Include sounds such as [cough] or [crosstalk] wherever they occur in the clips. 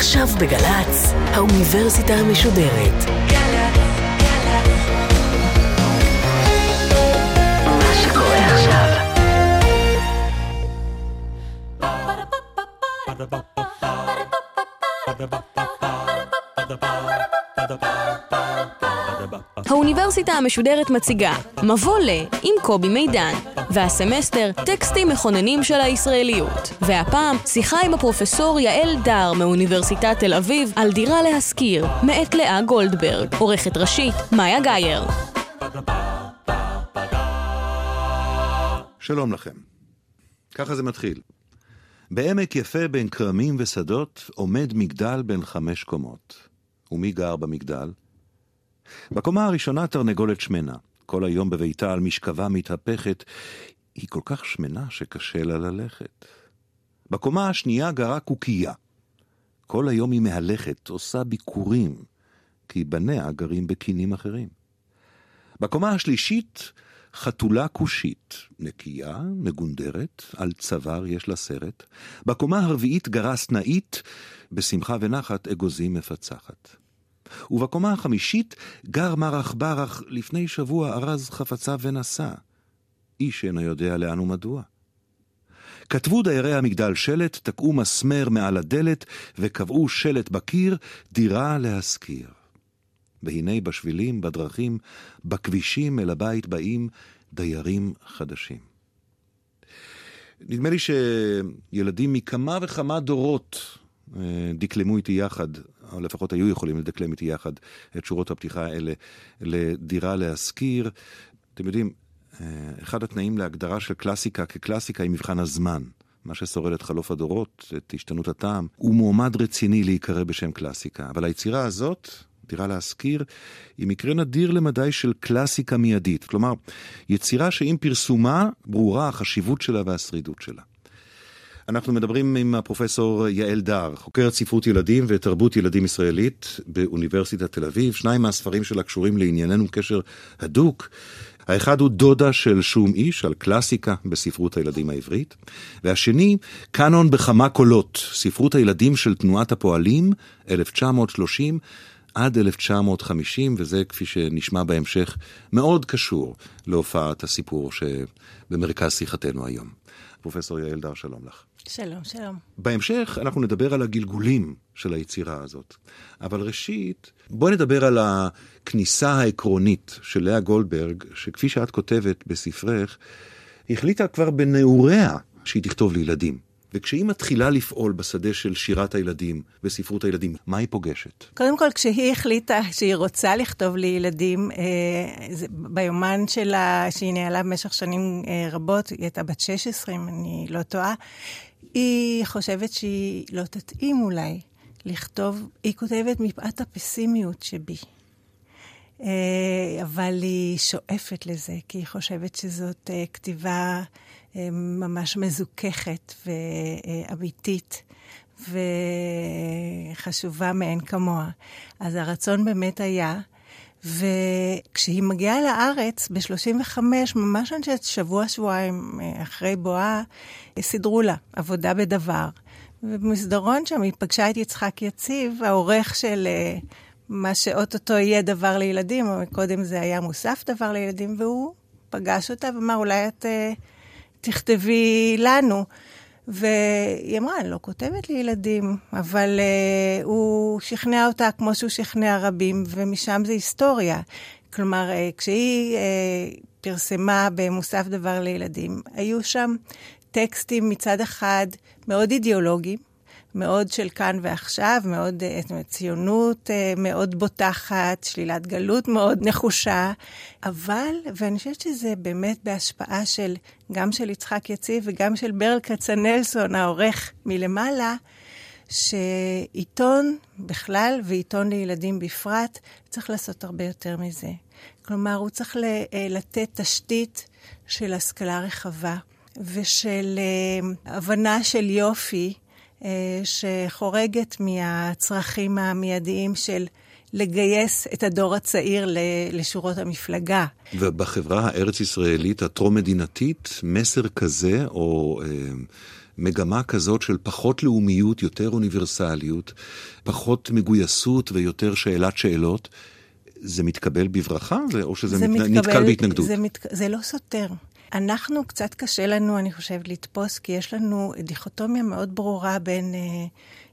עכשיו בגל"צ, האוניברסיטה המשודרת. האוניברסיטה המשודרת מציגה מבוא ל עם קובי מידן והסמסטר טקסטים מכוננים של הישראליות והפעם שיחה עם הפרופסור יעל דר מאוניברסיטת תל אביב על דירה להשכיר מאת לאה גולדברג עורכת ראשית מאיה גאייר שלום לכם. ככה זה מתחיל. בעמק יפה בין כרמים ושדות עומד מגדל בן חמש קומות. ומי גר במגדל? בקומה הראשונה תרנגולת שמנה. כל היום בביתה על משכבה מתהפכת. היא כל כך שמנה שקשה לה ללכת. בקומה השנייה גרה קוקייה. כל היום היא מהלכת, עושה ביקורים, כי בניה גרים בקינים אחרים. בקומה השלישית חתולה כושית, נקייה, מגונדרת, על צוואר יש לה סרט. בקומה הרביעית גרה סנאית, בשמחה ונחת אגוזים מפצחת. ובקומה החמישית גר מר עכברח, לפני שבוע ארז חפציו ונסע. איש אינו יודע לאן ומדוע. כתבו דיירי המגדל שלט, תקעו מסמר מעל הדלת, וקבעו שלט בקיר, דירה להשכיר. והנה בשבילים, בדרכים, בכבישים אל הבית באים דיירים חדשים. נדמה לי שילדים מכמה וכמה דורות אה, דקלמו איתי יחד, או לפחות היו יכולים לדקלם איתי יחד את שורות הפתיחה האלה לדירה להשכיר. אתם יודעים, אה, אחד התנאים להגדרה של קלאסיקה כקלאסיקה היא מבחן הזמן. מה ששורד את חלוף הדורות, את השתנות הטעם, הוא מועמד רציני להיקרא בשם קלאסיקה. אבל היצירה הזאת, דירה להשכיר, היא מקרה נדיר למדי של קלאסיקה מיידית. כלומר, יצירה שעם פרסומה ברורה החשיבות שלה והשרידות שלה. אנחנו מדברים עם הפרופסור יעל דר, חוקרת ספרות ילדים ותרבות ילדים ישראלית באוניברסיטת תל אביב. שניים מהספרים שלה קשורים לענייננו קשר הדוק. האחד הוא דודה של שום איש, על קלאסיקה בספרות הילדים העברית, והשני, קאנון בכמה קולות, ספרות הילדים של תנועת הפועלים, 1930 עד 1950, וזה, כפי שנשמע בהמשך, מאוד קשור להופעת הסיפור שבמרכז שיחתנו היום. פרופסור יעל דר, שלום לך. שלום, שלום. בהמשך אנחנו נדבר על הגלגולים של היצירה הזאת. אבל ראשית, בואי נדבר על הכניסה העקרונית של לאה גולדברג, שכפי שאת כותבת בספרך, החליטה כבר בנעוריה שהיא תכתוב לילדים. וכשהיא מתחילה לפעול בשדה של שירת הילדים וספרות הילדים, מה היא פוגשת? קודם כל, כשהיא החליטה שהיא רוצה לכתוב לילדים, אה, זה, ביומן שלה, שהיא ניהלה במשך שנים אה, רבות, היא הייתה בת 16, אם אני לא טועה, היא חושבת שהיא לא תתאים אולי לכתוב, היא כותבת מפאת הפסימיות שבי. אה, אבל היא שואפת לזה, כי היא חושבת שזאת אה, כתיבה אה, ממש מזוככת ואמיתית. וחשובה מאין כמוה. אז הרצון באמת היה, וכשהיא מגיעה לארץ ב-35, ממש אני חושבת שבוע-שבועיים אחרי בואה, סידרו לה עבודה בדבר. ובמסדרון שם היא פגשה את יצחק יציב, העורך של מה שאו-טו-טו יהיה דבר לילדים, אבל קודם זה היה מוסף דבר לילדים, והוא פגש אותה ואמר, אולי את uh, תכתבי לנו. והיא אמרה, אני לא כותבת לילדים, אבל uh, הוא שכנע אותה כמו שהוא שכנע רבים, ומשם זה היסטוריה. כלומר, uh, כשהיא uh, פרסמה במוסף דבר לילדים, היו שם טקסטים מצד אחד מאוד אידיאולוגיים, מאוד של כאן ועכשיו, מאוד אה, ציונות אה, מאוד בוטחת, שלילת גלות מאוד נחושה, אבל, ואני חושבת שזה באמת בהשפעה של, גם של יצחק יציב וגם של ברל כצנלסון, העורך מלמעלה, שעיתון בכלל ועיתון לילדים בפרט, צריך לעשות הרבה יותר מזה. כלומר, הוא צריך אה, לתת תשתית של השכלה רחבה ושל הבנה של יופי. אה, שחורגת מהצרכים המיידיים של לגייס את הדור הצעיר לשורות המפלגה. ובחברה הארץ-ישראלית הטרום-מדינתית, מסר כזה, או אה, מגמה כזאת של פחות לאומיות, יותר אוניברסליות, פחות מגויסות ויותר שאלת שאלות, זה מתקבל בברכה, או שזה זה מת... מתקבל, נתקל בהתנגדות? זה, מת, זה לא סותר. אנחנו, קצת קשה לנו, אני חושבת, לתפוס, כי יש לנו דיכוטומיה מאוד ברורה בין אה,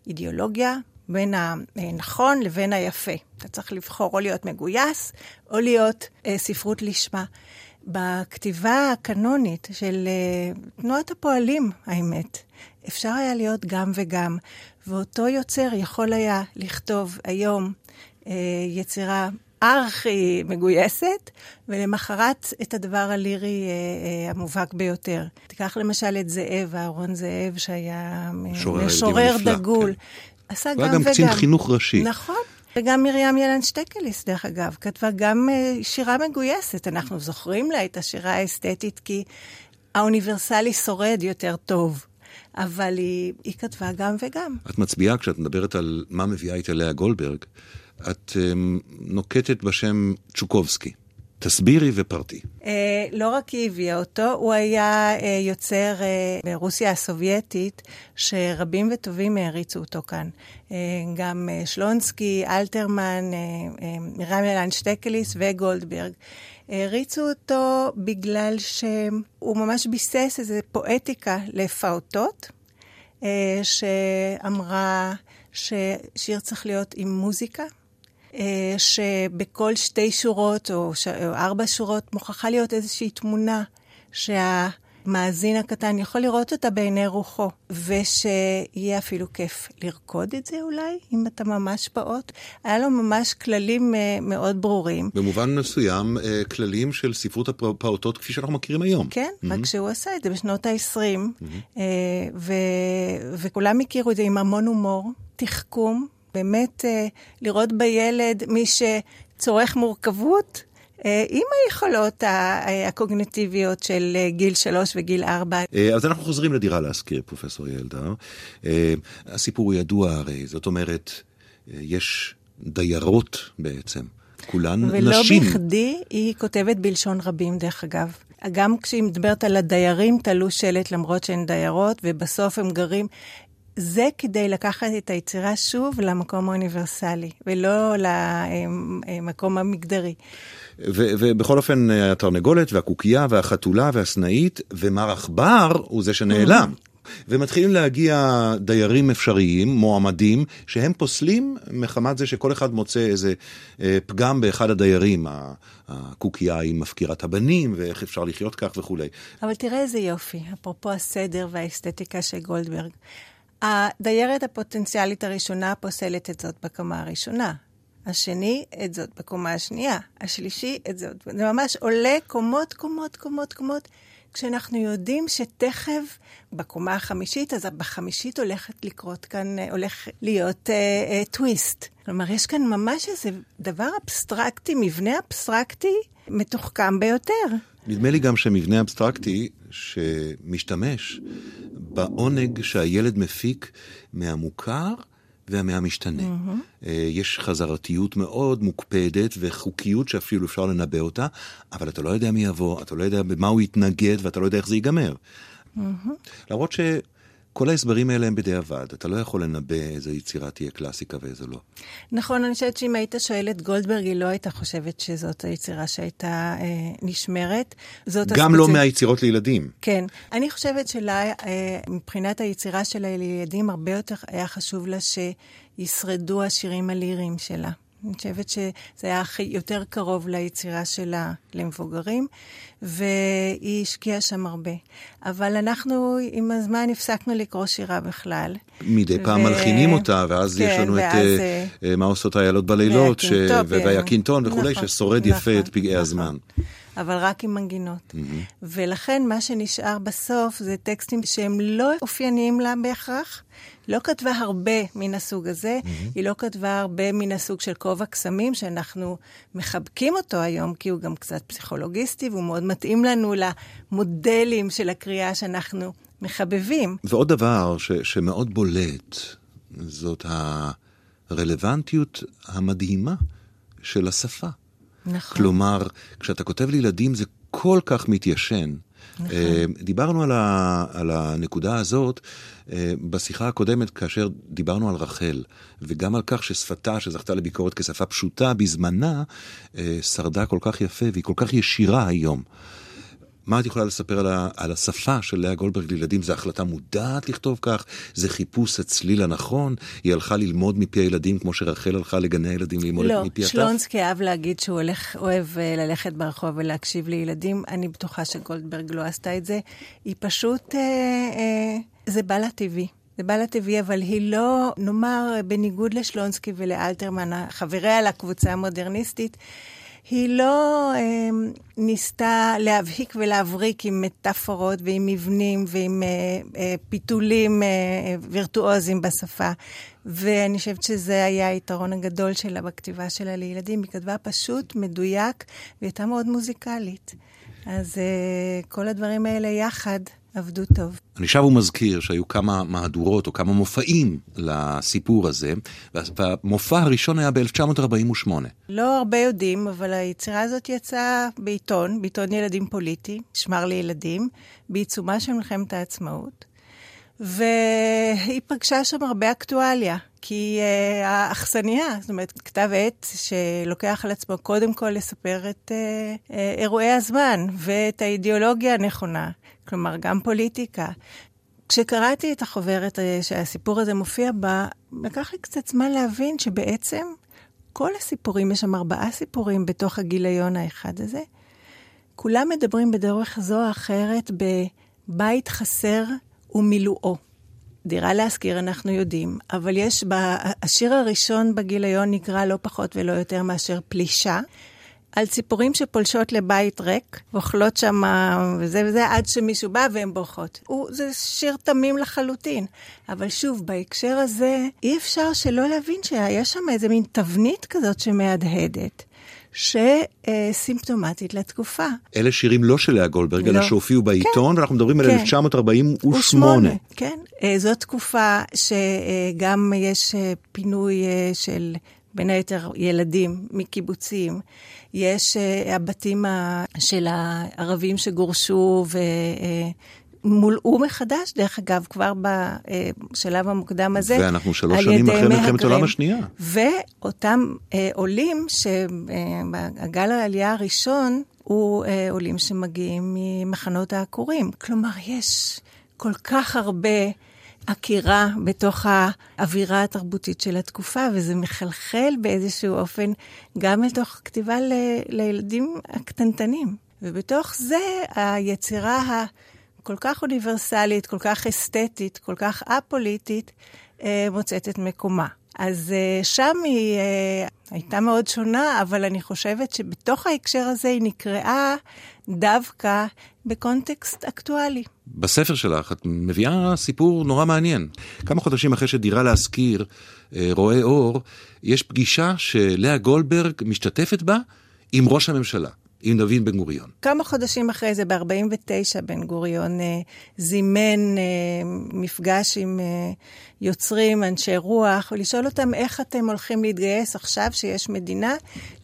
אידיאולוגיה, בין הנכון לבין היפה. אתה צריך לבחור או להיות מגויס, או להיות אה, ספרות לשמה. בכתיבה הקנונית של אה, תנועת הפועלים, האמת, אפשר היה להיות גם וגם, ואותו יוצר יכול היה לכתוב היום אה, יצירה ארכי מגויסת, ולמחרת את הדבר הלירי אה, אה, המובהק ביותר. תיקח למשל את זאב, אהרון זאב, שהיה משורר דגול. כן. עשה גם וגם. הוא היה גם קצין חינוך ראשי. נכון. וגם מרים ילן שטקליס, דרך אגב, כתבה גם uh, שירה מגויסת. אנחנו זוכרים לה את השירה האסתטית כי האוניברסלי שורד יותר טוב. אבל היא, היא כתבה גם וגם. את מצביעה, כשאת מדברת על מה מביאה איתה לאה גולדברג, את um, נוקטת בשם צ'וקובסקי. תסבירי ופרטי. אה, לא רק היא הביאה אותו, הוא היה אה, יוצר אה, ברוסיה הסובייטית, שרבים וטובים העריצו אותו כאן. גם שלונסקי, אלתרמן, מרים ילן שטקליס וגולדברג. העריצו אותו בגלל שהוא ממש ביסס איזו פואטיקה לפעוטות, שאמרה ששיר צריך להיות עם מוזיקה. אה, שבכל שתי שורות או, ש... או ארבע שורות מוכרחה להיות איזושהי תמונה שהמאזין הקטן יכול לראות אותה בעיני רוחו, ושיהיה אפילו כיף לרקוד את זה אולי, אם אתה ממש פעוט. היה לו ממש כללים אה, מאוד ברורים. במובן מסוים, אה, כללים של ספרות הפעוטות כפי שאנחנו מכירים היום. כן, mm-hmm. רק שהוא עשה את זה בשנות ה-20, mm-hmm. ו... וכולם הכירו את זה עם המון הומור, תחכום. באמת אה, לראות בילד מי שצורך מורכבות, אה, עם היכולות הקוגניטיביות של אה, גיל שלוש וגיל ארבע. אז אנחנו חוזרים לדירה להזכיר, פרופסור ילדר. הסיפור ידוע הרי, זאת אומרת, יש דיירות בעצם, כולן ולא נשים. ולא בכדי היא כותבת בלשון רבים, דרך אגב. גם כשהיא מדברת על הדיירים, תלו שלט למרות שהן דיירות, ובסוף הם גרים. זה כדי לקחת את היצירה שוב למקום האוניברסלי, ולא למקום המגדרי. ובכל אופן, התרנגולת והקוקייה והחתולה והסנאית ומר עכבר הוא זה שנעלם. ומתחילים להגיע דיירים אפשריים, מועמדים, שהם פוסלים מחמת זה שכל אחד מוצא איזה אה, פגם באחד הדיירים. הקוקייה היא מפקירת הבנים, ואיך אפשר לחיות כך וכולי. אבל תראה איזה יופי, אפרופו הסדר והאסתטיקה של גולדברג. הדיירת הפוטנציאלית הראשונה פוסלת את זאת בקומה הראשונה. השני, את זאת בקומה השנייה. השלישי, את זאת. זה ממש עולה קומות, קומות, קומות, קומות. כשאנחנו יודעים שתכף בקומה החמישית, אז בחמישית הולכת לקרות כאן, הולך להיות אה, אה, טוויסט. כלומר, יש כאן ממש איזה דבר אבסטרקטי, מבנה אבסטרקטי מתוחכם ביותר. נדמה לי גם שמבנה אבסטרקטי שמשתמש בעונג שהילד מפיק מהמוכר ומהמשתנה. Mm-hmm. יש חזרתיות מאוד מוקפדת וחוקיות שאפילו אפשר לנבא אותה, אבל אתה לא יודע מי יבוא, אתה לא יודע במה הוא יתנגד ואתה לא יודע איך זה ייגמר. Mm-hmm. למרות ש... כל ההסברים האלה הם בדיעבד, אתה לא יכול לנבא איזה יצירה תהיה קלאסיקה ואיזה לא. נכון, אני חושבת שאם היית שואל את גולדברג, היא לא הייתה חושבת שזאת היצירה שהייתה אה, נשמרת. זאת גם הספציפ... לא מהיצירות לילדים. כן. אני חושבת שלה, אה, מבחינת היצירה שלה לילדים, הרבה יותר היה חשוב לה שישרדו השירים הליריים שלה. אני חושבת שזה היה הכי יותר קרוב ליצירה שלה למבוגרים, והיא השקיעה שם הרבה. אבל אנחנו עם הזמן הפסקנו לקרוא שירה בכלל. מדי פעם ו... מלחינים אותה, ואז כן, יש לנו ואז... את uh, מה עושות האיילות בלילות, ש... והקינטון וכולי, נכון, ששורד נכון, יפה את פגעי נכון. הזמן. אבל רק עם מנגינות. Mm-hmm. ולכן מה שנשאר בסוף זה טקסטים שהם לא אופייניים לה בהכרח. לא כתבה הרבה מן הסוג הזה, mm-hmm. היא לא כתבה הרבה מן הסוג של כובע קסמים, שאנחנו מחבקים אותו היום, כי הוא גם קצת פסיכולוגיסטי, והוא מאוד מתאים לנו למודלים של הקריאה שאנחנו מחבבים. ועוד דבר ש- שמאוד בולט, זאת הרלוונטיות המדהימה של השפה. נכון. כלומר, כשאתה כותב לילדים זה כל כך מתיישן, נכון. דיברנו על, ה, על הנקודה הזאת בשיחה הקודמת, כאשר דיברנו על רחל, וגם על כך ששפתה, שזכתה לביקורת כשפה פשוטה בזמנה, שרדה כל כך יפה והיא כל כך ישירה היום. מה את יכולה לספר על, ה, על השפה של לאה גולדברג לילדים? זו החלטה מודעת לכתוב כך? זה חיפוש הצליל הנכון? היא הלכה ללמוד מפי הילדים כמו שרחל הלכה לגני הילדים ללמוד לא, מפי הטף? לא, שלונסקי אהב להגיד שהוא הולך, אוהב אה, ללכת ברחוב ולהקשיב לילדים. אני בטוחה שגולדברג לא עשתה את זה. היא פשוט, אה, אה, זה בא לה טבעי. זה בא לה טבעי, אבל היא לא, נאמר, בניגוד לשלונסקי ולאלתרמן, חבריה לקבוצה המודרניסטית, היא לא אה, ניסתה להבהיק ולהבריק עם מטאפורות ועם מבנים ועם אה, אה, פיתולים אה, וירטואוזיים בשפה. ואני חושבת שזה היה היתרון הגדול שלה בכתיבה שלה לילדים. היא כתבה פשוט, מדויק, והיא הייתה מאוד מוזיקלית. אז אה, כל הדברים האלה יחד עבדו טוב. אני שב ומזכיר שהיו כמה מהדורות או כמה מופעים לסיפור הזה, והמופע הראשון היה ב-1948. לא הרבה יודעים, אבל היצירה הזאת יצאה בעיתון, בעיתון ילדים פוליטי, שמר לילדים, בעיצומה של מלחמת העצמאות. והיא פגשה שם הרבה אקטואליה, כי uh, האכסניה, זאת אומרת, כתב עת שלוקח על עצמו קודם כל לספר את uh, uh, אירועי הזמן ואת האידיאולוגיה הנכונה. כלומר, גם פוליטיקה. כשקראתי את החוברת אה, שהסיפור הזה מופיע בה, לקח לי קצת זמן להבין שבעצם כל הסיפורים, יש שם ארבעה סיפורים בתוך הגיליון האחד הזה, כולם מדברים בדרך זו או אחרת בבית חסר ומילואו. דירה להשכיר אנחנו יודעים, אבל יש, השיר הראשון בגיליון נקרא לא פחות ולא יותר מאשר פלישה, על ציפורים שפולשות לבית ריק, ואוכלות שם וזה וזה, עד שמישהו בא והן בורחות. הוא, זה שיר תמים לחלוטין. אבל שוב, בהקשר הזה, אי אפשר שלא להבין שיש שם איזה מין תבנית כזאת שמהדהדת. שסימפטומטית לתקופה. אלה שירים לא של לאה גולדברג, אלא לא. שהופיעו בעיתון, כן, ואנחנו מדברים כן. על 1948. כן, אה, זו תקופה שגם יש אה, פינוי אה, של בין היתר ילדים מקיבוצים. יש uh, הבתים ה, של הערבים שגורשו ומולאו מחדש, דרך אגב, כבר בשלב המוקדם הזה, ואנחנו שלוש שנים אחרי מלחמת העולם השנייה. ואותם uh, עולים, שהגל העלייה הראשון, הוא uh, עולים שמגיעים ממחנות העקורים. כלומר, יש כל כך הרבה עקירה בתוך האווירה התרבותית של התקופה, וזה מחלחל באיזשהו אופן גם לתוך כתיבה ל, לילדים הקטנטנים. ובתוך זה היצירה הכל כך אוניברסלית, כל כך אסתטית, כל כך א-פוליטית, אה, מוצאת את מקומה. אז אה, שם היא אה, הייתה מאוד שונה, אבל אני חושבת שבתוך ההקשר הזה היא נקראה דווקא בקונטקסט אקטואלי. בספר שלך את מביאה סיפור נורא מעניין. כמה חודשים אחרי שדירה להשכיר אה, רואה אור, יש פגישה שלאה גולדברג משתתפת בה עם ראש הממשלה. עם דוד בן גוריון. כמה חודשים אחרי זה, ב-49, בן גוריון אה, זימן אה, מפגש עם אה, יוצרים, אנשי רוח, ולשאול אותם איך אתם הולכים להתגייס עכשיו שיש מדינה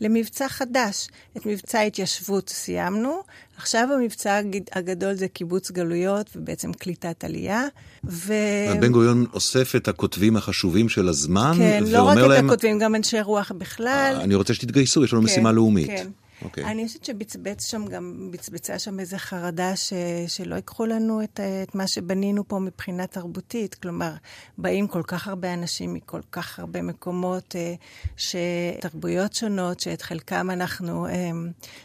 למבצע חדש. את מבצע ההתיישבות סיימנו, עכשיו המבצע הגדול זה קיבוץ גלויות ובעצם קליטת עלייה. ו... בן גוריון אוסף את הכותבים החשובים של הזמן, כן, לא רק להם... את הכותבים, גם אנשי רוח בכלל. אני רוצה שתתגייסו, יש לנו כן, משימה לאומית. כן. Okay. אוקיי. אני חושבת שבצבץ שם גם, בצבצה שם איזו חרדה ש, שלא ייקחו לנו את, את מה שבנינו פה מבחינה תרבותית. כלומר, באים כל כך הרבה אנשים מכל כך הרבה מקומות, אה, שתרבויות שונות, שאת חלקם אנחנו אה,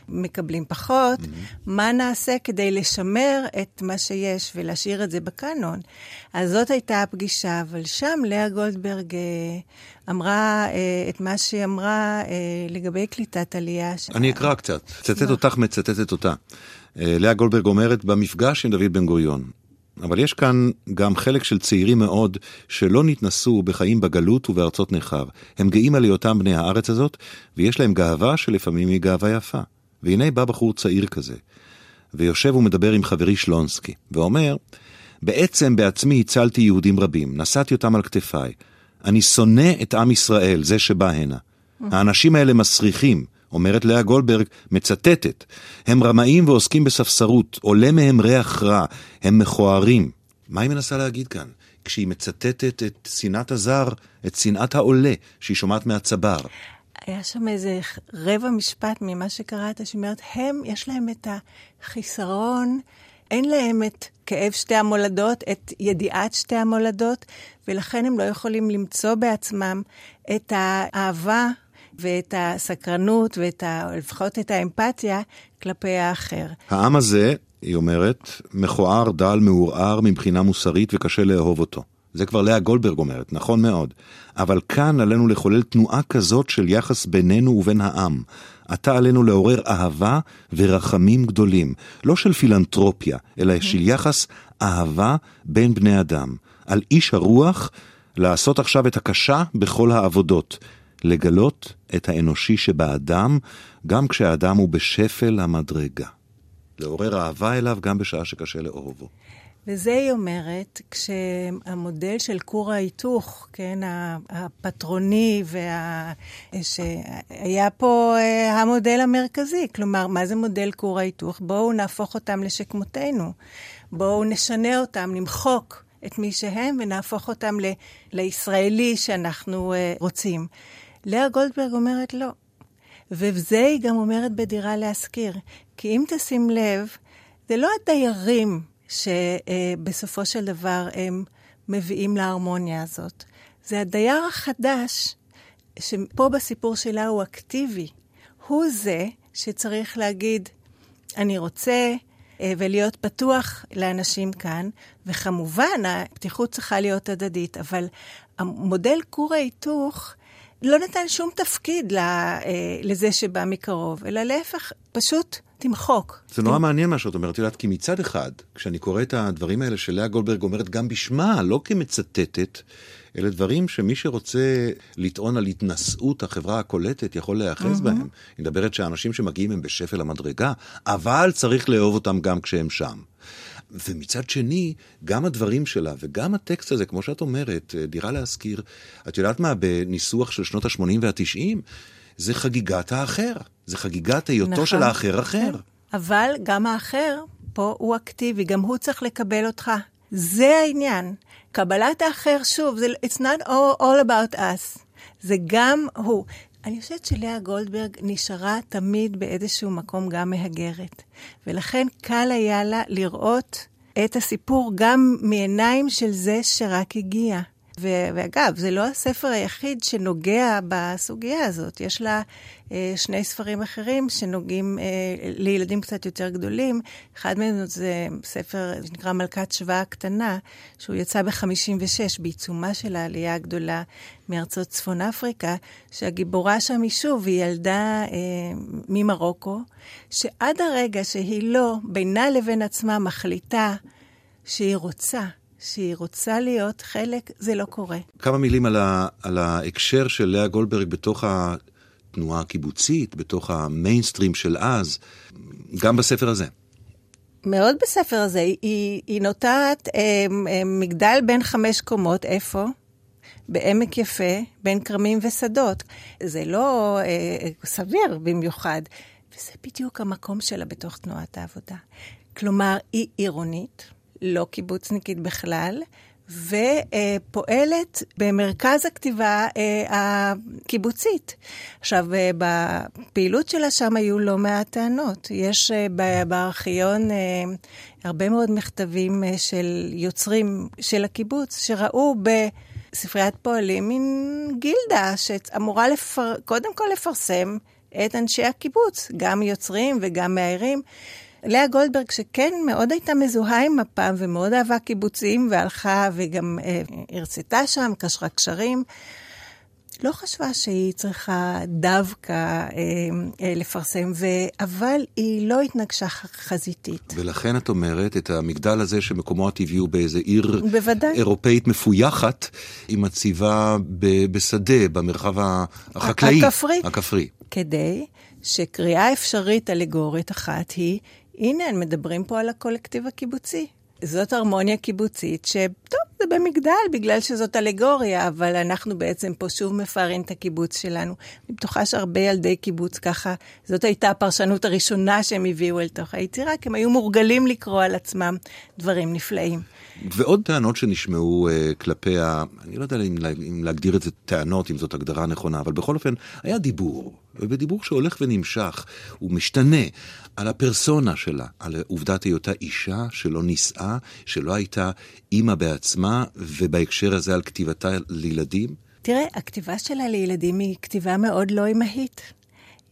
מקבלים פחות. Mm-hmm. מה נעשה כדי לשמר את מה שיש ולהשאיר את זה בקאנון? אז זאת הייתה הפגישה, אבל שם לאה גולדברג אה, אמרה אה, את מה שהיא אמרה אה, לגבי קליטת עלייה. אני אקרא קצת, צטט אותך מצטטת אותה. אה, לאה גולדברג אומרת, במפגש עם דוד בן גוריון, אבל יש כאן גם חלק של צעירים מאוד שלא נתנסו בחיים בגלות ובארצות נכר. הם גאים על היותם בני הארץ הזאת, ויש להם גאווה שלפעמים היא גאווה יפה. והנה בא בחור צעיר כזה, ויושב ומדבר עם חברי שלונסקי, ואומר, בעצם בעצמי הצלתי יהודים רבים, נשאתי אותם על כתפיי. אני שונא את עם ישראל, זה שבא הנה. האנשים האלה מסריחים, אומרת לאה גולדברג, מצטטת, הם רמאים ועוסקים בספסרות, עולה מהם ריח רע, הם מכוערים. מה היא מנסה להגיד כאן? כשהיא מצטטת את שנאת הזר, את שנאת העולה, שהיא שומעת מהצבר. היה שם איזה רבע משפט ממה שקראת, שאומרת, הם, יש להם את החיסרון, אין להם את כאב שתי המולדות, את ידיעת שתי המולדות, ולכן הם לא יכולים למצוא בעצמם את האהבה ואת הסקרנות ואת ה... לפחות את האמפתיה כלפי האחר. העם הזה, היא אומרת, מכוער, דל, מעורער מבחינה מוסרית וקשה לאהוב אותו. זה כבר לאה גולדברג אומרת, נכון מאוד. אבל כאן עלינו לחולל תנועה כזאת של יחס בינינו ובין העם. עתה עלינו לעורר אהבה ורחמים גדולים, לא של פילנטרופיה, אלא של יחס אהבה בין בני אדם. על איש הרוח לעשות עכשיו את הקשה בכל העבודות, לגלות את האנושי שבאדם, גם כשהאדם הוא בשפל המדרגה. לעורר אהבה אליו גם בשעה שקשה לאהובו. וזה היא אומרת, כשהמודל של כור ההיתוך, כן, הפטרוני, וה... שהיה פה אה, המודל המרכזי. כלומר, מה זה מודל כור ההיתוך? בואו נהפוך אותם לשכמותנו. בואו נשנה אותם, נמחוק את מי שהם ונהפוך אותם ל... לישראלי שאנחנו אה, רוצים. לאה גולדברג אומרת לא. וזה היא גם אומרת בדירה להשכיר. כי אם תשים לב, זה לא הדיירים שבסופו של דבר הם מביאים להרמוניה הזאת. זה הדייר החדש, שפה בסיפור שלה הוא אקטיבי. הוא זה שצריך להגיד, אני רוצה, אה, ולהיות פתוח לאנשים כאן, וכמובן, הפתיחות צריכה להיות הדדית, אבל המודל כור ההיתוך לא נתן שום תפקיד אה, לזה שבא מקרוב, אלא להפך, פשוט תמחוק. זה נורא מעניין מה שאת אומרת, יודעת, כי מצד אחד, כשאני קורא את הדברים האלה שלאה גולדברג אומרת גם בשמה, לא כמצטטת, אלה דברים שמי שרוצה לטעון על התנשאות החברה הקולטת יכול להיאחז mm-hmm. בהם. היא מדברת שהאנשים שמגיעים הם בשפל המדרגה, אבל צריך לאהוב אותם גם כשהם שם. ומצד שני, גם הדברים שלה וגם הטקסט הזה, כמו שאת אומרת, דירה להשכיר, את יודעת מה, בניסוח של שנות ה-80 וה-90, זה חגיגת האחר. זה חגיגת היותו נכון, של האחר אחר. כן. אבל גם האחר פה הוא אקטיבי, גם הוא צריך לקבל אותך. זה העניין. קבלת האחר, שוב, זה, it's not all, all about us. זה גם הוא. אני חושבת שלאה גולדברג נשארה תמיד באיזשהו מקום גם מהגרת. ולכן קל היה לה לראות את הסיפור גם מעיניים של זה שרק הגיע. ואגב, זה לא הספר היחיד שנוגע בסוגיה הזאת. יש לה אה, שני ספרים אחרים שנוגעים אה, לילדים קצת יותר גדולים. אחד מהם זה ספר שנקרא מלכת שבא הקטנה, שהוא יצא ב-56, בעיצומה של העלייה הגדולה מארצות צפון אפריקה, שהגיבורה שם היא שוב, היא ילדה אה, ממרוקו, שעד הרגע שהיא לא, בינה לבין עצמה, מחליטה שהיא רוצה שהיא רוצה להיות חלק, זה לא קורה. כמה מילים על, ה, על ההקשר של לאה גולדברג בתוך התנועה הקיבוצית, בתוך המיינסטרים של אז, גם בספר הזה. מאוד בספר הזה. היא, היא נוטעת אה, אה, מגדל בין חמש קומות, איפה? בעמק יפה, בין כרמים ושדות. זה לא אה, סביר במיוחד. וזה בדיוק המקום שלה בתוך תנועת העבודה. כלומר, היא עירונית, לא קיבוצניקית בכלל, ופועלת במרכז הכתיבה אה, הקיבוצית. עכשיו, אה, בפעילות שלה שם היו לא מעט טענות. יש אה, בארכיון הרבה מאוד מכתבים של יוצרים של הקיבוץ, שראו בספריית פועלים מין גילדה שאמורה לפר... קודם כל לפרסם את אנשי הקיבוץ, גם יוצרים וגם מאיירים. לאה גולדברג, שכן מאוד הייתה מזוהה עם מפ"ם ומאוד אהבה קיבוצים, והלכה וגם אה, הרצתה שם, קשרה קשרים, לא חשבה שהיא צריכה דווקא אה, אה, לפרסם, ו... אבל היא לא התנגשה חזיתית. ולכן את אומרת, את המגדל הזה שמקומו הטבעי הוא באיזה עיר בוודאי. אירופאית מפויחת, היא מציבה ב... בשדה, במרחב החקלאי. הכפרי. הכפרי. כדי שקריאה אפשרית אלגורית אחת היא הנה, הם מדברים פה על הקולקטיב הקיבוצי. זאת הרמוניה קיבוצית, שטוב, זה במגדל, בגלל שזאת אלגוריה, אבל אנחנו בעצם פה שוב מפארים את הקיבוץ שלנו. אני בטוחה שהרבה ילדי קיבוץ ככה, זאת הייתה הפרשנות הראשונה שהם הביאו אל תוך היצירה, כי הם היו מורגלים לקרוא על עצמם דברים נפלאים. ועוד טענות שנשמעו uh, כלפי ה... אני לא יודע אם, אם להגדיר את זה טענות, אם זאת הגדרה נכונה, אבל בכל אופן, היה דיבור, ובדיבור שהולך ונמשך, הוא משתנה, על הפרסונה שלה, על עובדת היותה אישה שלא נישאה, שלא הייתה אימא בעצמה, ובהקשר הזה על כתיבתה לילדים. תראה, הכתיבה שלה לילדים היא כתיבה מאוד לא אמהית.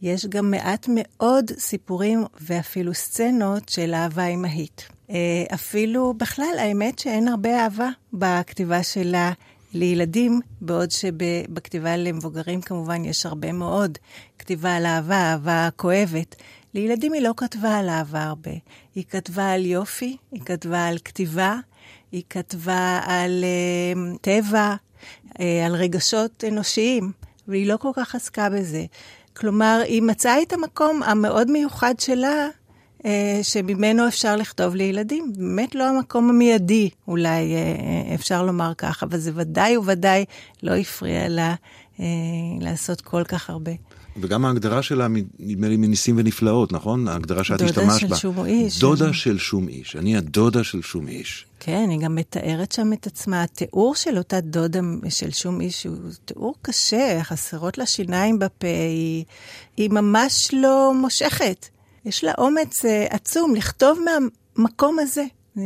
יש גם מעט מאוד סיפורים ואפילו סצנות של אהבה אמהית. אה, אפילו בכלל, האמת שאין הרבה אהבה בכתיבה שלה לילדים, בעוד שבכתיבה למבוגרים כמובן יש הרבה מאוד כתיבה על אהבה, אהבה כואבת. לילדים היא לא כתבה על אהבה הרבה. היא כתבה על יופי, היא כתבה על כתיבה, היא כתבה על uh, טבע, uh, על רגשות אנושיים, והיא לא כל כך עסקה בזה. כלומר, היא מצאה את המקום המאוד מיוחד שלה אה, שממנו אפשר לכתוב לילדים. באמת לא המקום המיידי, אולי אה, אפשר לומר כך, אבל זה ודאי וודאי לא הפריע לה אה, לעשות כל כך הרבה. וגם ההגדרה שלה, נדמה לי, מניסים ונפלאות, נכון? ההגדרה שאת השתמשת בה. דודה של שום איש. דודה של שום איש. אני הדודה של שום איש. כן, היא גם מתארת שם את עצמה. התיאור של אותה דודה של שום איש הוא תיאור קשה, חסרות לה שיניים בפה, היא, היא ממש לא מושכת. יש לה אומץ uh, עצום לכתוב מהמקום הזה.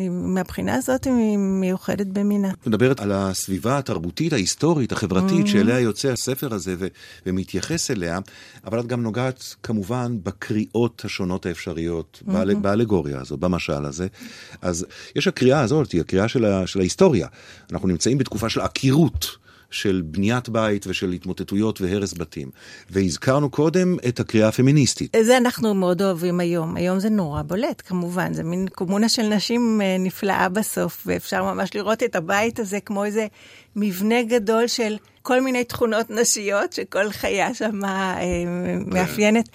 מהבחינה הזאת היא מיוחדת במינה. את מדברת על הסביבה התרבותית, ההיסטורית, החברתית, mm-hmm. שאליה יוצא הספר הזה ו- ומתייחס אליה, אבל את גם נוגעת כמובן בקריאות השונות האפשריות, mm-hmm. באל- באלגוריה הזו, במשל הזה. אז יש הקריאה הזאת, היא הקריאה של, ה- של ההיסטוריה. אנחנו נמצאים בתקופה של עקירות. של בניית בית ושל התמוטטויות והרס בתים. והזכרנו קודם את הקריאה הפמיניסטית. זה אנחנו מאוד אוהבים היום. היום זה נורא בולט, כמובן. זה מין קומונה של נשים אה, נפלאה בסוף, ואפשר ממש לראות את הבית הזה כמו איזה מבנה גדול של כל מיני תכונות נשיות שכל חיה שם אה, מאפיינת.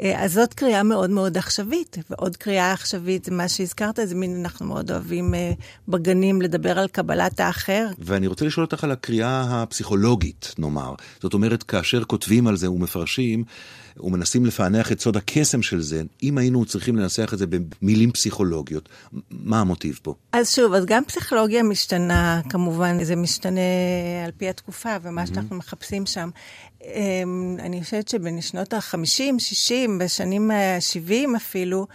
אה, אז זאת קריאה מאוד מאוד עכשווית, ועוד קריאה עכשווית, מה שהזכרת, זה מין, אנחנו מאוד אוהבים אה, בגנים לדבר על קבלת האחר. ואני רוצה לשאול אותך על הקריאה הפסיכולוגית, נאמר. זאת אומרת, כאשר כותבים על זה ומפרשים, ומנסים לפענח את סוד הקסם של זה, אם היינו צריכים לנסח את זה במילים פסיכולוגיות, מה המוטיב פה? אז שוב, אז גם פסיכולוגיה משתנה, כמובן, זה משתנה על פי התקופה ומה mm-hmm. שאנחנו מחפשים שם. אמ, אני חושבת שבשנות ה-50, 60, בשנים ה-70 אפילו,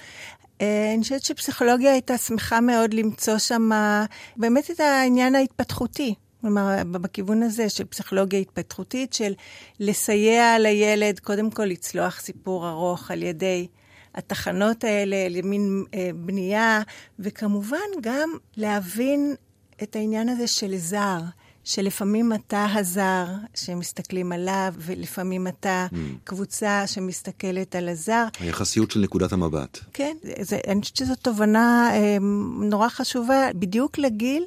אה, אני חושבת שפסיכולוגיה הייתה שמחה מאוד למצוא שם באמת את העניין ההתפתחותי. כלומר, בכיוון הזה של פסיכולוגיה התפתחותית, של לסייע לילד, קודם כל לצלוח סיפור ארוך על ידי התחנות האלה, למין אה, בנייה, וכמובן גם להבין את העניין הזה של זר. שלפעמים אתה הזר שמסתכלים עליו, ולפעמים אתה mm. קבוצה שמסתכלת על הזר. היחסיות של נקודת המבט. כן, זה, אני חושבת שזו תובנה אה, נורא חשובה, בדיוק לגיל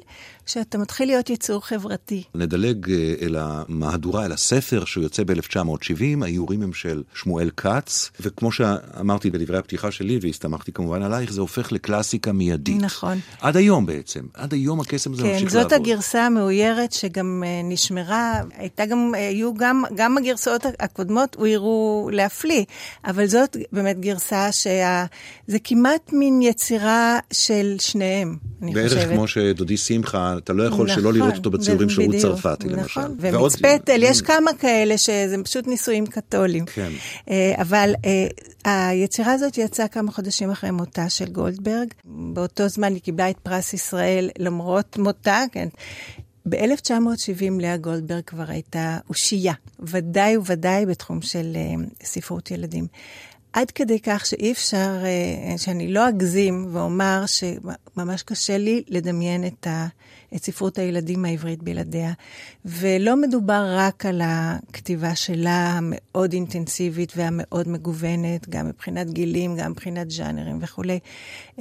שאתה מתחיל להיות יצור חברתי. נדלג אה, אל המהדורה, אל הספר שיוצא ב-1970, האיורים הם של שמואל כץ, וכמו שאמרתי בדברי הפתיחה שלי, והסתמכתי כמובן עלייך, זה הופך לקלאסיקה מיידית. נכון. עד היום בעצם, עד היום הקסם הזה כן, ממשיך לעבוד. כן, זאת הגרסה המאוירת שגם uh, נשמרה, הייתה גם, היו גם, גם הגרסאות הקודמות הוירו להפליא, אבל זאת באמת גרסה שזה כמעט מין יצירה של שניהם, אני בערך חושבת. בערך כמו שדודי שמחה, אתה לא יכול נכון, שלא לראות אותו בציורים שהוא בדיוק, צרפתי, נכון, למשל. נכון, ומצפתל, יש כמה כאלה שזה פשוט נישואים קתולים. כן. אה, אבל אה, היצירה הזאת יצאה כמה חודשים אחרי מותה של גולדברג. באותו זמן היא קיבלה את פרס ישראל למרות מותה, כן. ב-1970 לאה גולדברג כבר הייתה אושייה, ודאי וודאי בתחום של uh, ספרות ילדים. עד כדי כך שאי אפשר, uh, שאני לא אגזים ואומר שממש קשה לי לדמיין את, ה, את ספרות הילדים העברית בלעדיה. ולא מדובר רק על הכתיבה שלה המאוד אינטנסיבית והמאוד מגוונת, גם מבחינת גילים, גם מבחינת ז'אנרים וכולי,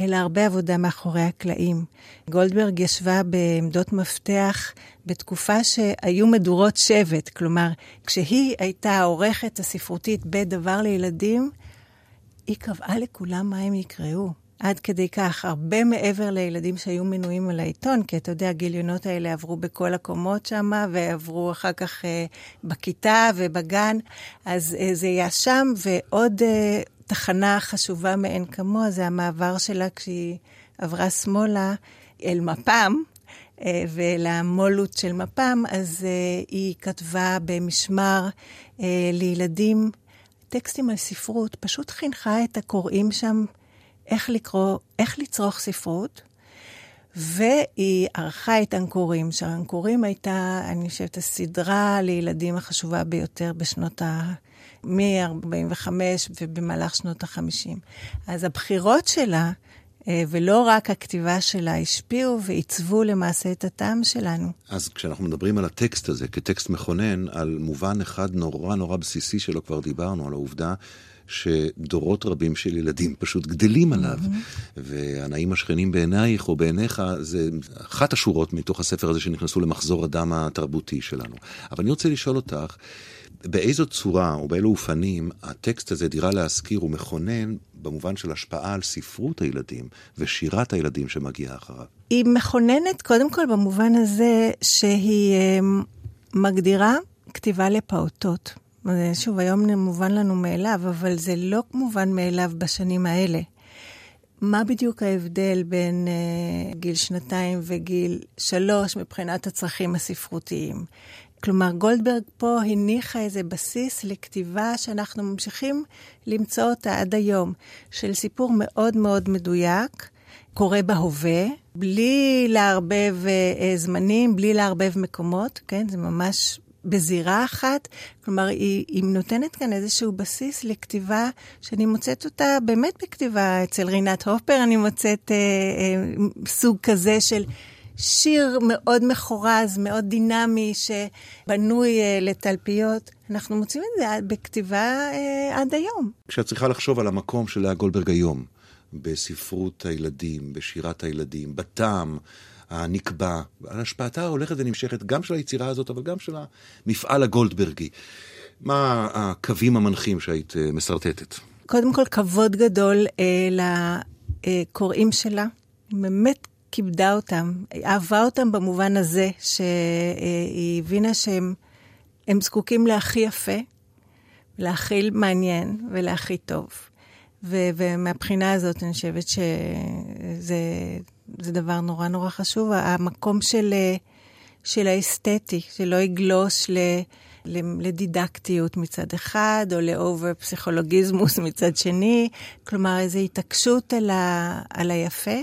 אלא הרבה עבודה מאחורי הקלעים. גולדברג ישבה בעמדות מפתח בתקופה שהיו מדורות שבט, כלומר, כשהיא הייתה העורכת הספרותית בדבר לילדים, היא קבעה לכולם מה הם יקראו. עד כדי כך, הרבה מעבר לילדים שהיו מנויים על העיתון, כי אתה יודע, הגיליונות האלה עברו בכל הקומות שם, ועברו אחר כך אה, בכיתה ובגן, אז אה, זה היה שם, ועוד אה, תחנה חשובה מאין כמוה, זה המעבר שלה כשהיא עברה שמאלה אל מפ"ם, אה, ולמולות של מפ"ם, אז אה, היא כתבה במשמר אה, לילדים טקסטים על ספרות, פשוט חינכה את הקוראים שם איך לקרוא, איך לצרוך ספרות, והיא ערכה את אנקורים, שהאנקורים הייתה, אני חושבת, הסדרה לילדים החשובה ביותר בשנות ה... מ-45 ובמהלך שנות ה-50. אז הבחירות שלה, אה, ולא רק הכתיבה שלה, השפיעו ועיצבו למעשה את הטעם שלנו. אז כשאנחנו מדברים על הטקסט הזה כטקסט מכונן, על מובן אחד נורא נורא בסיסי שלו כבר דיברנו, על העובדה שדורות רבים של ילדים פשוט גדלים עליו. Mm-hmm. והנאים השכנים בעינייך או בעיניך, זה אחת השורות מתוך הספר הזה שנכנסו למחזור הדם התרבותי שלנו. אבל אני רוצה לשאול אותך, באיזו צורה או באילו אופנים הטקסט הזה, דירה להשכיר, הוא מכונן במובן של השפעה על ספרות הילדים ושירת הילדים שמגיעה אחריו? היא מכוננת קודם כל במובן הזה שהיא אה, מגדירה כתיבה לפעוטות. שוב, היום מובן לנו מאליו, אבל זה לא מובן מאליו בשנים האלה. מה בדיוק ההבדל בין uh, גיל שנתיים וגיל שלוש מבחינת הצרכים הספרותיים? כלומר, גולדברג פה הניחה איזה בסיס לכתיבה שאנחנו ממשיכים למצוא אותה עד היום, של סיפור מאוד מאוד מדויק, קורה בהווה, בלי לערבב uh, זמנים, בלי לערבב מקומות, כן? זה ממש בזירה אחת. כלומר, היא, היא נותנת כאן איזשהו בסיס לכתיבה שאני מוצאת אותה באמת בכתיבה. אצל רינת הופר אני מוצאת אה, אה, סוג כזה של שיר מאוד מחורז, מאוד דינמי, שבנוי אה, לתלפיות. אנחנו מוצאים את זה בכתיבה אה, עד היום. כשאת צריכה לחשוב על המקום של לאה גולדברג היום, בספרות הילדים, בשירת הילדים, בטעם, הנקבע, על השפעתה ההולכת ונמשכת גם של היצירה הזאת, אבל גם של המפעל הגולדברגי. מה הקווים המנחים שהיית אה, משרטטת? קודם כל, כבוד גדול אה, לקוראים שלה. באמת כיבדה אותם, אהבה אותם במובן הזה שהיא הבינה שהם זקוקים להכי יפה, להכי מעניין ולהכי טוב. ומהבחינה הזאת אני חושבת שזה זה דבר נורא נורא חשוב, המקום של, של האסתטי, שלא יגלוש ל... לדידקטיות מצד אחד, או לאובר פסיכולוגיזמוס [laughs] מצד שני, כלומר איזו התעקשות על, ה, על היפה,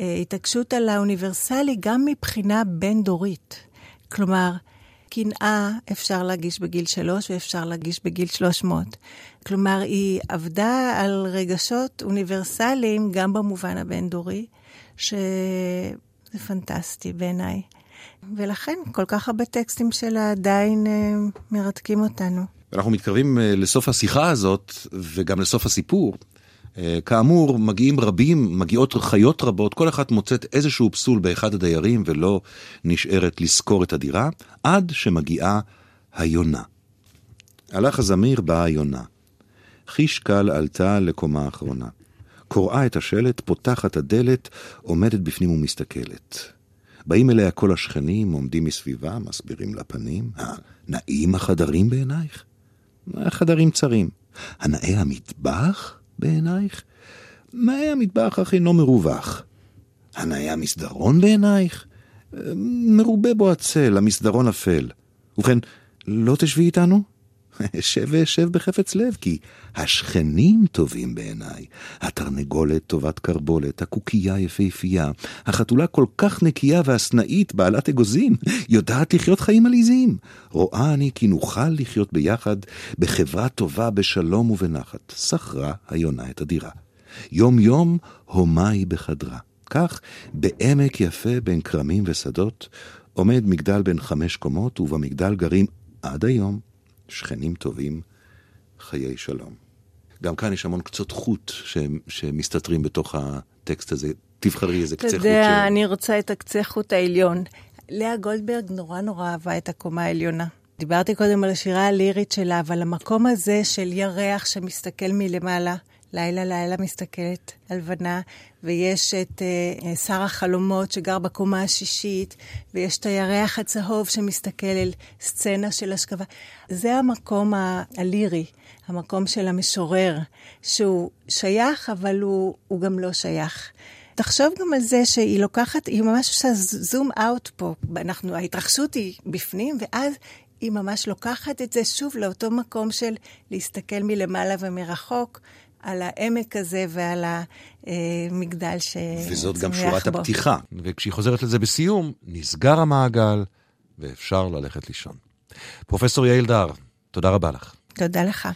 אה, התעקשות על האוניברסלי גם מבחינה בין-דורית. כלומר, קנאה אפשר להגיש בגיל שלוש ואפשר להגיש בגיל שלוש מאות. כלומר, היא עבדה על רגשות אוניברסליים גם במובן הבין-דורי, שזה פנטסטי בעיניי. ולכן כל כך הרבה טקסטים שלה עדיין אה, מרתקים אותנו. אנחנו מתקרבים אה, לסוף השיחה הזאת, וגם לסוף הסיפור. אה, כאמור, מגיעים רבים, מגיעות חיות רבות, כל אחת מוצאת איזשהו פסול באחד הדיירים ולא נשארת לשכור את הדירה, עד שמגיעה היונה. הלך הזמיר, באה היונה. חיש קל עלתה לקומה האחרונה. קוראה את השלט, פותחת הדלת, עומדת בפנים ומסתכלת. באים אליה כל השכנים, עומדים מסביבה, מסבירים לה פנים. נאים החדרים בעינייך? החדרים צרים. הנאה המטבח בעינייך? נאה המטבח אך אינו מרווח. הנאה המסדרון בעינייך? מרובה בו הצל, המסדרון אפל. ובכן, לא תשבי איתנו? אשב ואשב בחפץ לב, כי השכנים טובים בעיניי. התרנגולת טובת קרבולת, הקוקייה יפהפייה, החתולה כל כך נקייה והסנאית, בעלת אגוזים, יודעת לחיות חיים עליזים. רואה אני כי נוכל לחיות ביחד, בחברה טובה, בשלום ובנחת. שכרה היונה את הדירה. יום יום הומה היא בחדרה. כך, בעמק יפה בין כרמים ושדות, עומד מגדל בן חמש קומות, ובמגדל גרים עד היום שכנים טובים, חיי שלום. גם כאן יש המון קצות חוט שמסתתרים בתוך הטקסט הזה. תבחרי איזה קצה חוט. אתה יודע, אני רוצה את הקצה חוט העליון. לאה גולדברג נורא נורא אהבה את הקומה העליונה. דיברתי קודם על השירה הלירית שלה, אבל המקום הזה של ירח שמסתכל מלמעלה, לילה לילה מסתכלת הלבנה, ויש את uh, שר החלומות שגר בקומה השישית, ויש את הירח הצהוב שמסתכל אל סצנה של השכבה. זה המקום הלירי, המקום של המשורר, שהוא שייך, אבל הוא, הוא גם לא שייך. תחשוב גם על זה שהיא לוקחת, היא ממש עושה זום אאוט פה. אנחנו, ההתרחשות היא בפנים, ואז היא ממש לוקחת את זה שוב לאותו מקום של להסתכל מלמעלה ומרחוק. על העמק הזה ועל המגדל שצומח בו. וזאת גם שורת הפתיחה. וכשהיא חוזרת לזה בסיום, נסגר המעגל ואפשר ללכת לישון. פרופסור יעל דר, תודה רבה לך. תודה לך.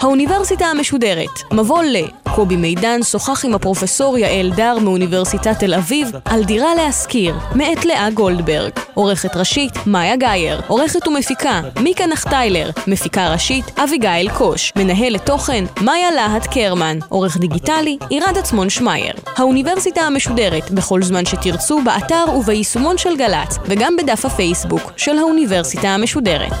האוניברסיטה המשודרת, מבוא ל... קובי מידן שוחח עם הפרופסור יעל דר מאוניברסיטת תל אביב על דירה להשכיר, מאת לאה גולדברג. עורכת ראשית, מאיה גאייר. עורכת ומפיקה, מיקה נחטיילר. מפיקה ראשית, אביגיל קוש. מנהלת תוכן, מאיה להט קרמן. עורך דיגיטלי, עירד עצמון שמייר. האוניברסיטה המשודרת, בכל זמן שתרצו, באתר וביישומון של גל"צ, וגם בדף הפייסבוק של האוניברסיטה המשודרת.